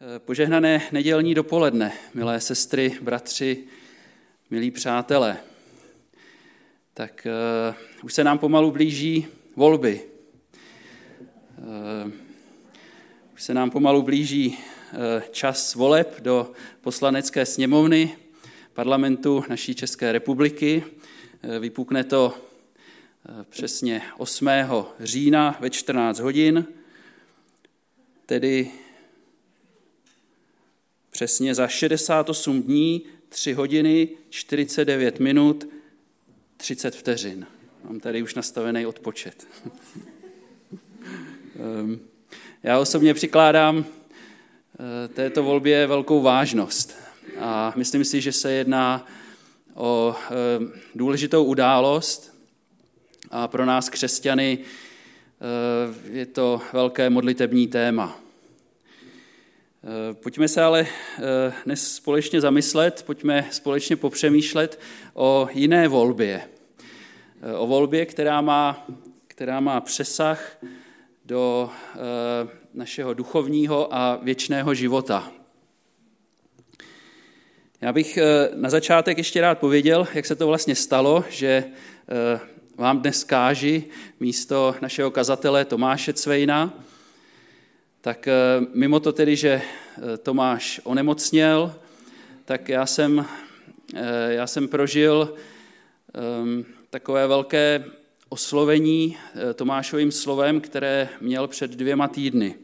Eh, požehnané nedělní dopoledne, milé sestry, bratři, milí přátelé. Tak uh, už se nám pomalu blíží volby. Uh, už se nám pomalu blíží uh, čas voleb do poslanecké sněmovny parlamentu naší České republiky. Uh, vypukne to uh, přesně 8. října ve 14 hodin, tedy Přesně za 68 dní, 3 hodiny, 49 minut, 30 vteřin. Mám tady už nastavený odpočet. Ehm, já osobně přikládám eh, této volbě velkou vážnost a myslím si, že se jedná o ehm, důležitou událost a pro nás křesťany eh, je to velké modlitební téma. Eh, pojďme se ale eh, dnes společně zamyslet, pojďme společně popřemýšlet o jiné volbě. Eh, o volbě, která má, která má přesah do našeho duchovního a věčného života. Já bych na začátek ještě rád pověděl, jak se to vlastně stalo, že vám dnes káži místo našeho kazatele Tomáše Cvejna, tak eh, mimo to tedy, že eh, Tomáš onemocněl, tak já jsem, eh, já jsem prožil ehm, takové velké oslovení Tomášovým slovem, které měl před dvěma týdny.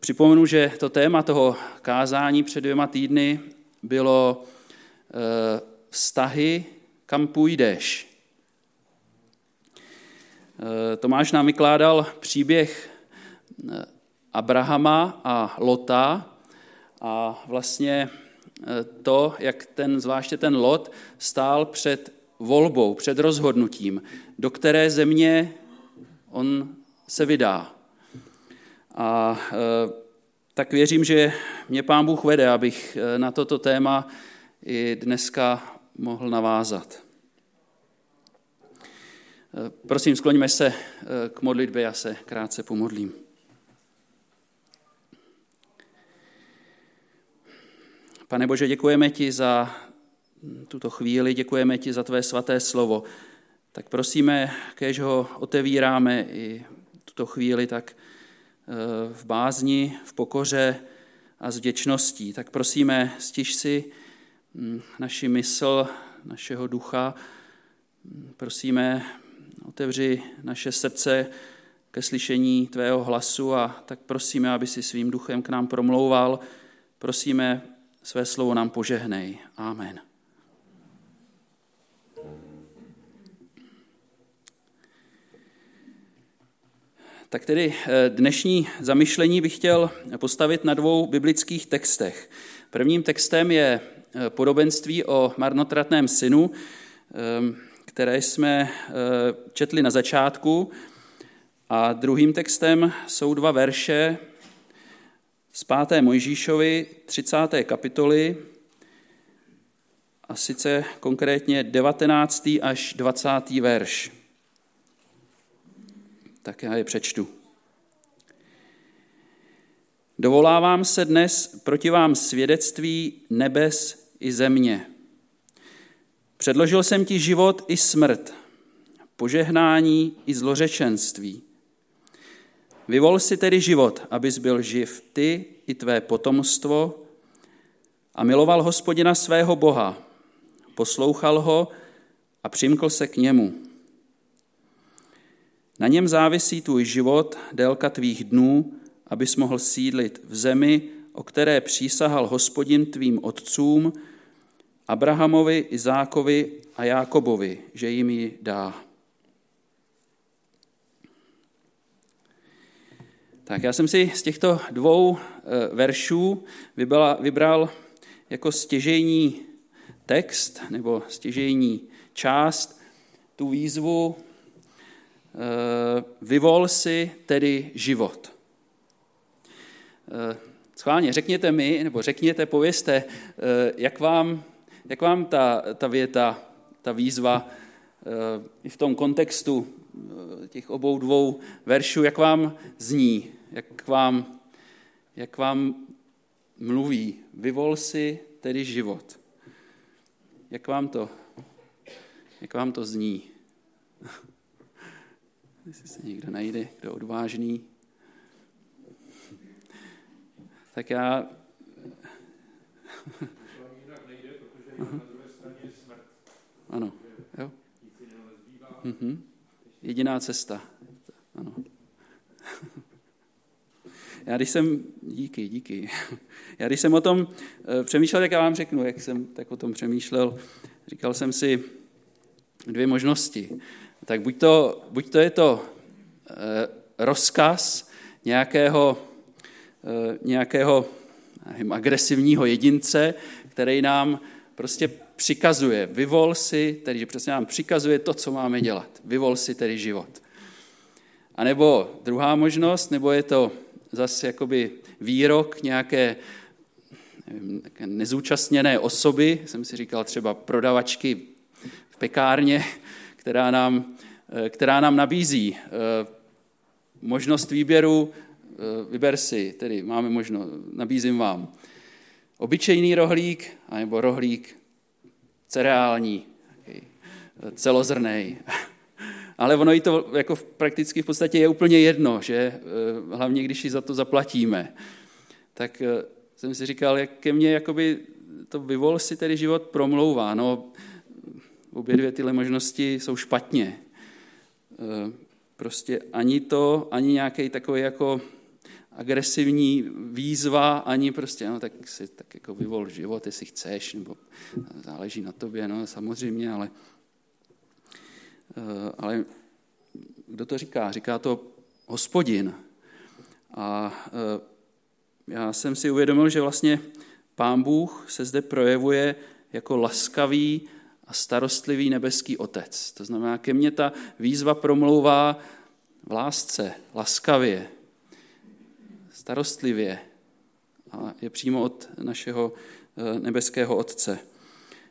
Připomenu, že to téma toho kázání před dvěma týdny bylo vztahy, kam půjdeš. Tomáš nám vykládal příběh Abrahama a Lota a vlastně e, to, jak ten, zvláště ten Lot stál před volbou, před rozhodnutím, do které země on se vydá. A e, tak věřím, že mě pán Bůh vede, abych na toto téma i dneska mohl navázat. Prosím, skloňme se k modlitbě, já se krátce pomodlím. Pane Bože, děkujeme ti za tuto chvíli, děkujeme ti za tvé svaté slovo. Tak prosíme, kež ho otevíráme i tuto chvíli, tak eh, v bázni, v pokoře a s vděčností. Tak prosíme, stiž si hm, naši mysl, našeho ducha. Prosíme, otevři naše srdce ke slyšení tvého hlasu a tak prosíme, aby si svým duchem k nám promlouval. Prosíme, své slovo nám požehnej. Amen. Tak tedy eh, dnešní zamyšlení bych chtěl postavit na dvou biblických textech. Prvním textem je eh, podobenství o marnotratném synu, eh, které jsme četli na začátku. A druhým textem jsou dva verše z 5. Mojžíšovi 30. kapitoly, a sice konkrétně 19. až 20. verš. Tak já je přečtu. Dovolávám se dnes proti vám svědectví nebes i země. Předložil jsem ti život i smrt, požehnání i zlořečenství. Vyvol si tedy život, abys byl živ ty i tvé potomstvo a miloval hospodina svého Boha, poslouchal ho a přimkl se k němu. Na něm závisí tvůj život, délka tvých dnů, abys mohl sídlit v zemi, o které přísahal hospodin tvým otcům, Abrahamovi, Izákovi a Jákobovi, že jim ji dá. Tak já jsem si z těchto dvou eh, veršů vybral jako stěžejní text nebo stěžejní část tu výzvu eh, vyvol si tedy život. Eh, schválně řekněte mi, nebo řekněte, povězte, jak vám, jak vám ta, ta věta, ta výzva i v tom kontextu těch obou dvou veršů, jak vám zní, jak vám, jak vám mluví, vyvol si tedy život. Jak vám to, jak vám to zní? Jestli se někdo najde, kdo odvážný. Tak já... Ano, jo. Mhm. Jediná cesta. Já když jsem, díky, díky. Já když jsem o tom eh, přemýšlel, jak já vám řeknu, jak jsem tak o tom přemýšlel, říkal jsem si dvě možnosti. Tak buď to, buď to je to eh, rozkaz nějakého, eh, nějakého nevím, agresivního jedince, který nám prostě přikazuje, vyvol si, tedy že přesně nám přikazuje to, co máme dělat. Vyvol si tedy život. A nebo druhá možnost, nebo je to zase jakoby výrok nějaké nevím, nezúčastněné osoby, jsem si říkal třeba prodavačky v pekárně, která nám, eh, která nám nabízí eh, možnost výběru, eh, vyber si, tedy máme možnost, nabízím vám obyčejný rohlík, anebo rohlík cereální, celozrnej. Ale ono i to jako prakticky v podstatě je úplně jedno, že eh, hlavně když ji za to zaplatíme. Tak eh, jsem si říkal, jak ke mně jakoby to vyvol si tedy život promlouvá. No, obě dvě tyhle možnosti jsou špatně. Eh, prostě ani to, ani nějaký takový jako agresivní výzva, ani prostě, no tak si tak jako vyvol život, jestli chceš, nebo záleží na tobě, no samozřejmě, ale ale kdo to říká? Říká to hospodin. A eh, já jsem si uvědomil, že vlastně pán Bůh se zde projevuje jako laskavý a starostlivý nebeský otec. To znamená, ke mně ta výzva promlouvá v lásce, laskavě, starostlivě a je přímo od našeho eh, nebeského otce.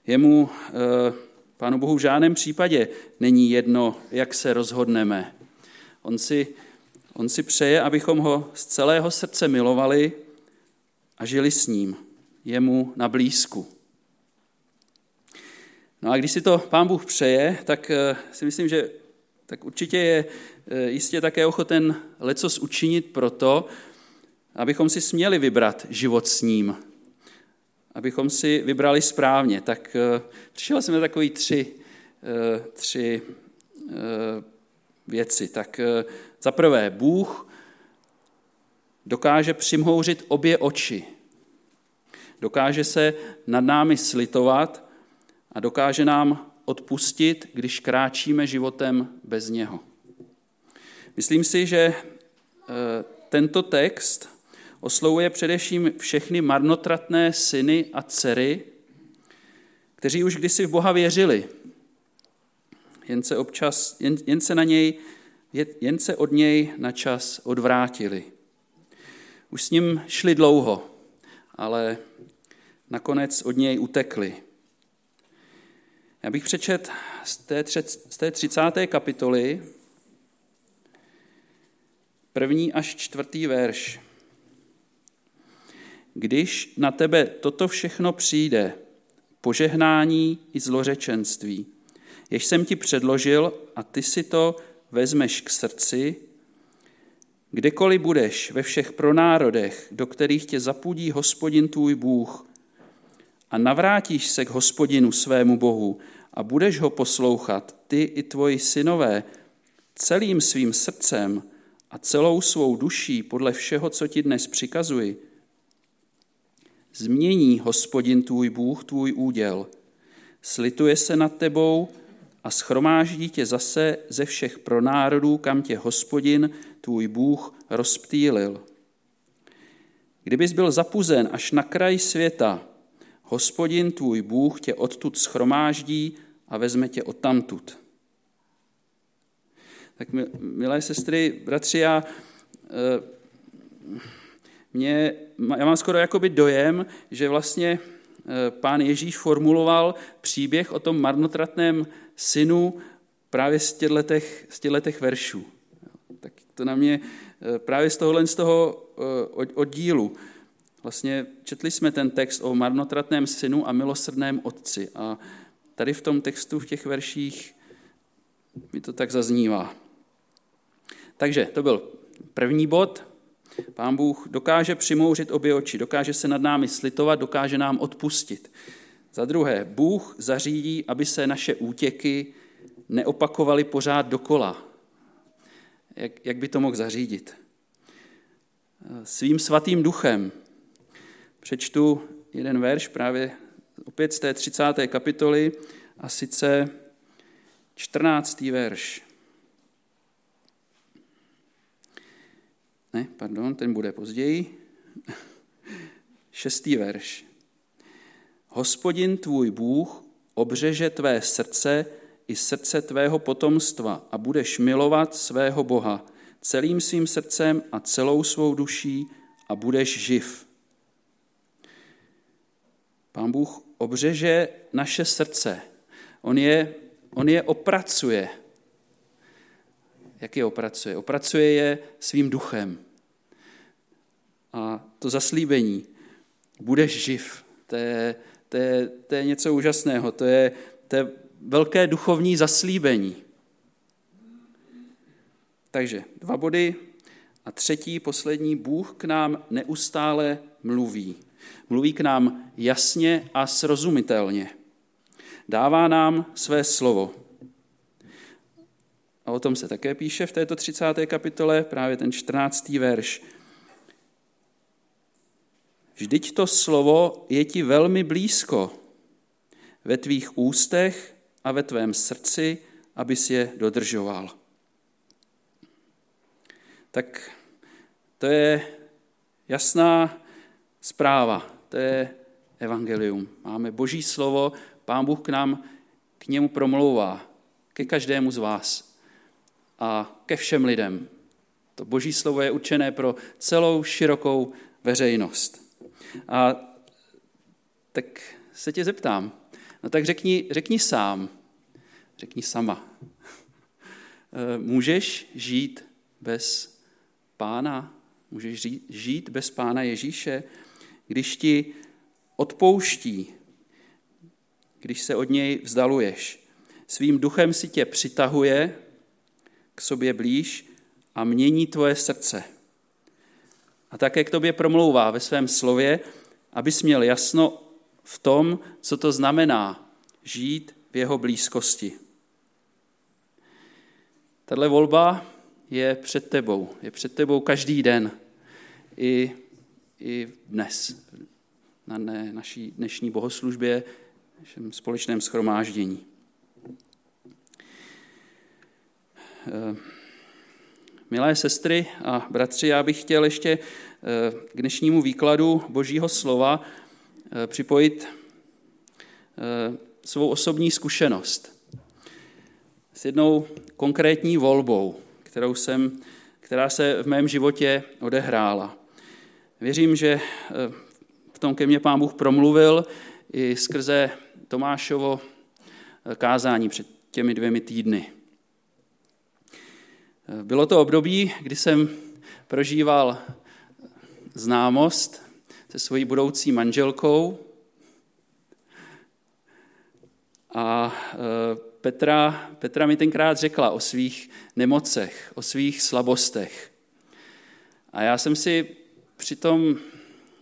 Jemu Pánu Bohu v žádném případě není jedno, jak se rozhodneme. On si, on si přeje, abychom ho z celého srdce milovali a žili s ním, jemu na blízku. No a když si to pán Bůh přeje, tak eh, si myslím, že tak určitě je eh, jistě také ochoten lecos učinit proto, abychom si směli vybrat život s ním, abychom si vybrali správně, tak eh, přišel jsem na takové tři, eh, tři eh, věci. Tak za prvé, Bůh dokáže přimhouřit obě oči. Dokáže se nad námi slitovat a dokáže nám odpustit, když kráčíme životem bez něho. Myslím si, že tento text oslovuje především všechny marnotratné syny a dcery, kteří už kdysi v Boha věřili, jen se, občas, jen, jen se, na něj, jen se od něj na čas odvrátili. Už s ním šli dlouho, ale nakonec od něj utekli. Já bych přečet z té, z té 30. kapitoly první až čtvrtý verš. Když na tebe toto všechno přijde, požehnání i zlořečenství, jež jsem ti předložil a ty si to vezmeš k srdci, kdekoliv budeš ve všech pronárodech, do kterých tě zapudí hospodin tvůj Bůh, a navrátíš se k hospodinu svému Bohu a budeš ho poslouchat, ty i tvoji synové, celým svým srdcem a celou svou duší podle všeho, co ti dnes přikazuji, Změní hospodin tvůj Bůh tvůj úděl. Slituje se nad tebou a schromáždí tě zase ze všech pronárodů, kam tě hospodin tvůj Bůh rozptýlil. Kdybys byl zapuzen až na kraj světa, hospodin tvůj Bůh tě odtud schromáždí a vezme tě odtamtud. Tak milé sestry, bratři, já eh, mě, já mám skoro jakoby dojem, že vlastně eh, pán Ježíš formuloval příběh o tom marnotratném synu právě z těchto, z těchto veršů. Tak to na mě právě z tohohle z toho oddílu. Vlastně četli jsme ten text o marnotratném synu a milosrdném otci a tady v tom textu, v těch verších, mi to tak zaznívá. Takže to byl první bod. Pán Bůh dokáže přimouřit obě oči, dokáže se nad námi slitovat, dokáže nám odpustit. Za druhé, Bůh zařídí, aby se naše útěky neopakovaly pořád dokola. Jak, jak by to mohl zařídit? Svým svatým duchem. Přečtu jeden verš právě opět z té 30. kapitoly a sice 14. verš. Ne, pardon, ten bude později. Šestý verš. Hospodin tvůj Bůh obřeže tvé srdce i srdce tvého potomstva a budeš milovat svého Boha celým svým srdcem a celou svou duší a budeš živ. Pán Bůh obřeže naše srdce. On je, on je opracuje. Jak je opracuje? Opracuje je svým duchem. A to zaslíbení, budeš živ, to je, to je, to je něco úžasného, to je, to je velké duchovní zaslíbení. Takže dva body. A třetí, poslední, Bůh k nám neustále mluví. Mluví k nám jasně a srozumitelně. Dává nám své slovo. A o tom se také píše v této 30. kapitole, právě ten 14. verš. Vždyť to slovo je ti velmi blízko, ve tvých ústech a ve tvém srdci, abys je dodržoval. Tak to je jasná zpráva, to je evangelium. Máme boží slovo, pán Bůh k nám k němu promlouvá, ke každému z vás a ke všem lidem. To boží slovo je určené pro celou širokou veřejnost. A tak se tě zeptám, no tak řekni, řekni sám, řekni sama. Eh, můžeš žít bez pána? Můžeš žít bez pána Ježíše, když ti odpouští, když se od něj vzdaluješ. Svým duchem si tě přitahuje k sobě blíž a mění tvoje srdce a také k tobě promlouvá ve svém slově, abys měl jasno v tom, co to znamená žít v jeho blízkosti. Tato volba je před tebou. Je před tebou každý den. I, i dnes. Na naší dnešní bohoslužbě, našem společném schromáždění. Milé sestry a bratři, já bych chtěl ještě eh, k dnešnímu výkladu Božího slova eh, připojit eh, svou osobní zkušenost s jednou konkrétní volbou, kterou jsem, která se v mém životě odehrála. Věřím, že v tom ke mně Pán Bůh promluvil i skrze Tomášovo kázání před těmi dvěmi týdny. Bylo to období, kdy jsem prožíval známost se svojí budoucí manželkou a e, Petra, Petra mi tenkrát řekla o svých nemocech, o svých slabostech. A já jsem si při tom,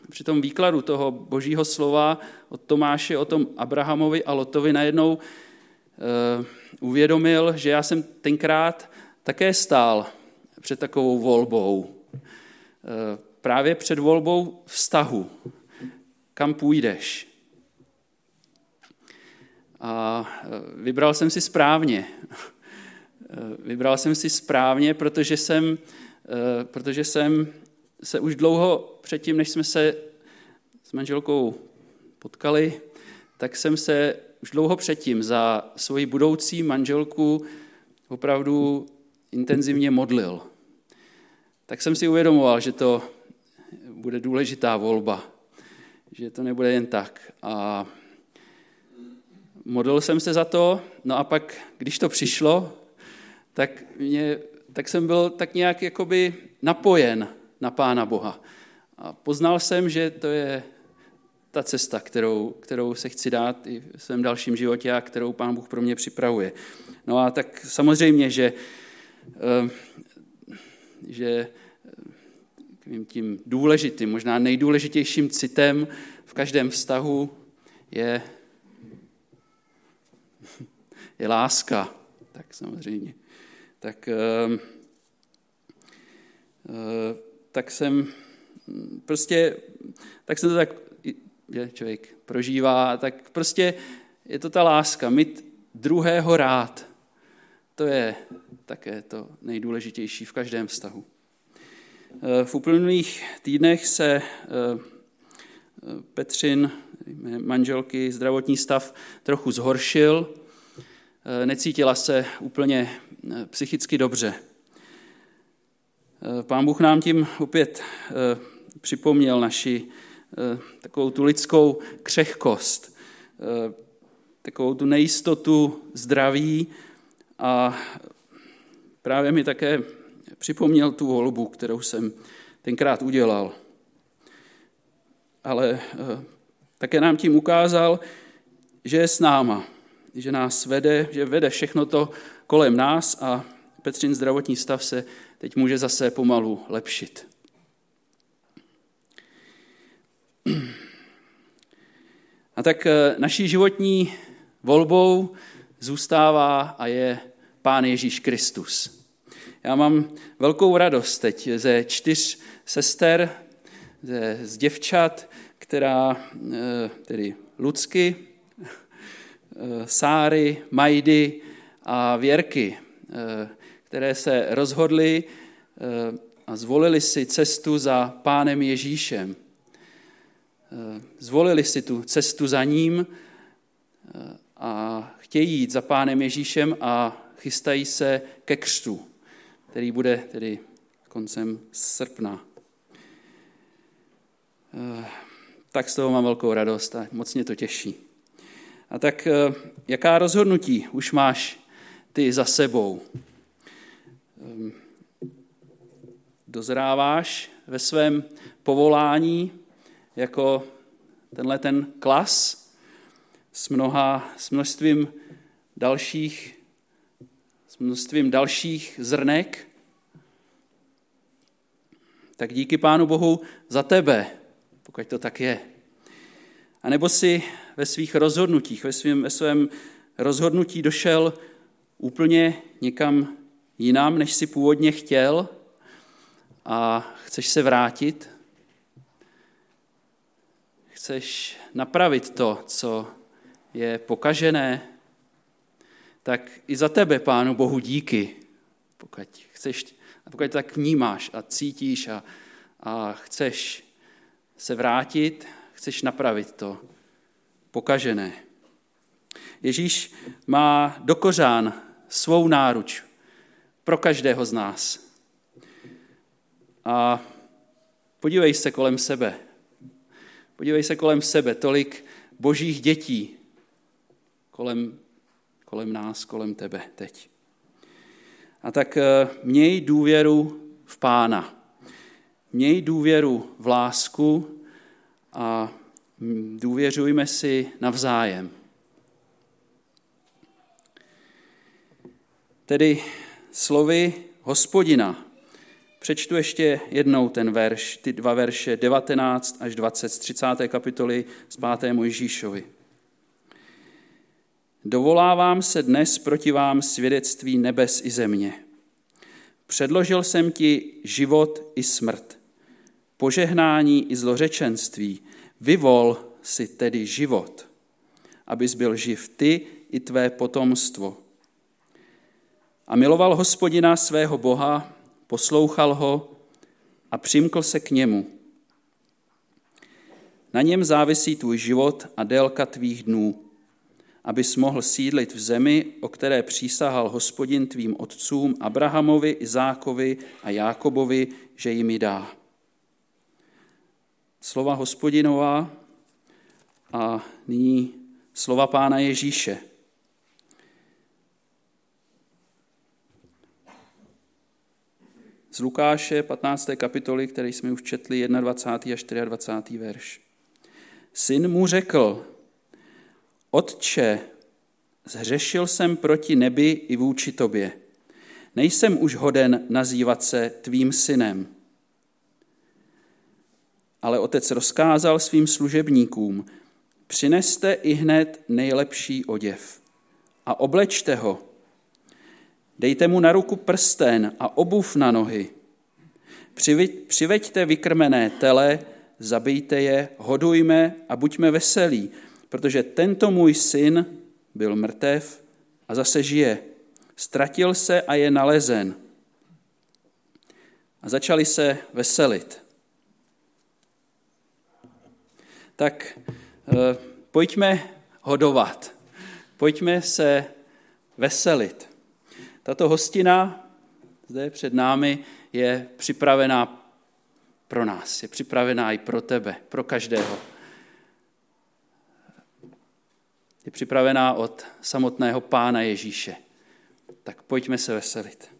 při tom výkladu toho božího slova od Tomáše o tom Abrahamovi a Lotovi najednou uh, uvědomil, že já jsem tenkrát také stál před takovou volbou. E, právě před volbou vztahu. Kam půjdeš? A e, vybral jsem si správně. E, vybral jsem si správně, protože jsem, protože jsem se už dlouho předtím, než jsme se s manželkou potkali, tak jsem se už dlouho předtím za svoji budoucí manželku opravdu intenzivně modlil, tak jsem si uvědomoval, že to bude důležitá volba, že to nebude jen tak. A modlil jsem se za to, no a pak, když to přišlo, tak mě tak jsem byl tak nějak jakoby napojen na Pána Boha. A poznal jsem, že to je ta cesta, kterou, kterou se chci dát i v svém dalším životě a kterou Pán Bůh pro mě připravuje. No a tak samozřejmě, že, že eh, tím důležitým, možná nejdůležitějším citem v každém vztahu je, je láska. Tak samozřejmě. Tak, eh, tak jsem prostě, tak jsem to tak že člověk prožívá, tak prostě je to ta láska, mít druhého rád. To je také to nejdůležitější v každém vztahu. Eh, v uplynulých týdnech se eh, Petřin, manželky, zdravotní stav trochu zhoršil. Eh, necítila se úplně psychicky dobře. Pán Bůh nám tím opět připomněl naši Eh, takovou tu lidskou křehkost, eh, takovou tu nejistotu zdraví a právě mi také připomněl tu volbu, kterou jsem tenkrát udělal. Ale eh, také nám tím ukázal, že je s náma, že nás vede, že vede všechno to kolem nás a Petřin zdravotní stav se teď může zase pomalu lepšit. A tak eh, naší životní volbou zůstává a je Pán Ježíš Kristus. Já mám velkou radost teď ze čtyř sester, ze, z děvčat, která, eh, tedy Lucky, eh, Sáry, Majdy a Věrky, které se rozhodly a zvolili si cestu za Pánem Ježíšem. Eh, zvolili si tu cestu za ním eh, a chtějí jít za pánem Ježíšem a chystají se ke křtu, který bude tedy koncem srpna. Eh, tak z toho mám velkou radost a moc mě to těší. A tak jaká rozhodnutí už máš ty za sebou? Dozráváš ve svém povolání, jako tenhle ten klas s, mnoha, s množstvím dalších, s množstvím dalších zrnek, tak díky Pánu Bohu za tebe, pokud to tak je. A nebo si ve svých rozhodnutích, ve svém, ve svém rozhodnutí došel úplně někam jinam, než si původně chtěl a chceš se vrátit? Chceš napravit to, co je pokažené, tak i za tebe, Pánu Bohu, díky. Pokud, chceš, pokud tak vnímáš a cítíš a, a chceš se vrátit, chceš napravit to pokažené. Ježíš má dokořán svou náruč pro každého z nás. A podívej se kolem sebe. Podívej se kolem sebe, tolik božích dětí kolem, kolem nás, kolem tebe teď. A tak eh, měj důvěru v Pána. Měj důvěru v lásku a důvěřujme si navzájem. Tedy slovy hospodina Přečtu ještě jednou ten verš, ty dva verše 19 až 20 z 30. kapitoly z 5. Mojžíšovi. Dovolávám se dnes proti vám svědectví nebes i země. Předložil jsem ti život i smrt, požehnání i zlořečenství. Vyvol si tedy život, abys byl živ ty i tvé potomstvo. A miloval hospodina svého Boha, poslouchal ho a přimkl se k němu. Na něm závisí tvůj život a délka tvých dnů, abys mohl sídlit v zemi, o které přísahal hospodin tvým otcům Abrahamovi, Izákovi a Jákobovi, že jim ji dá. Slova hospodinová a nyní slova pána Ježíše. z Lukáše 15. kapitoly, který jsme už četli 21. a 24. verš. Syn mu řekl, Otče, zhřešil jsem proti nebi i vůči tobě. Nejsem už hoden nazývat se tvým synem. Ale otec rozkázal svým služebníkům, přineste i hned nejlepší oděv a oblečte ho. Dejte mu na ruku prsten a obuv na nohy. Přiveďte vykrmené tele, zabijte je, hodujme a buďme veselí, protože tento můj syn byl mrtev a zase žije. Ztratil se a je nalezen. A začali se veselit. Tak eh, pojďme hodovat. Pojďme se veselit. Tato hostina zde před námi je připravená pro nás, je připravená i pro tebe, pro každého. Je připravená od samotného Pána Ježíše. Tak pojďme se veselit.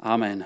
Amen.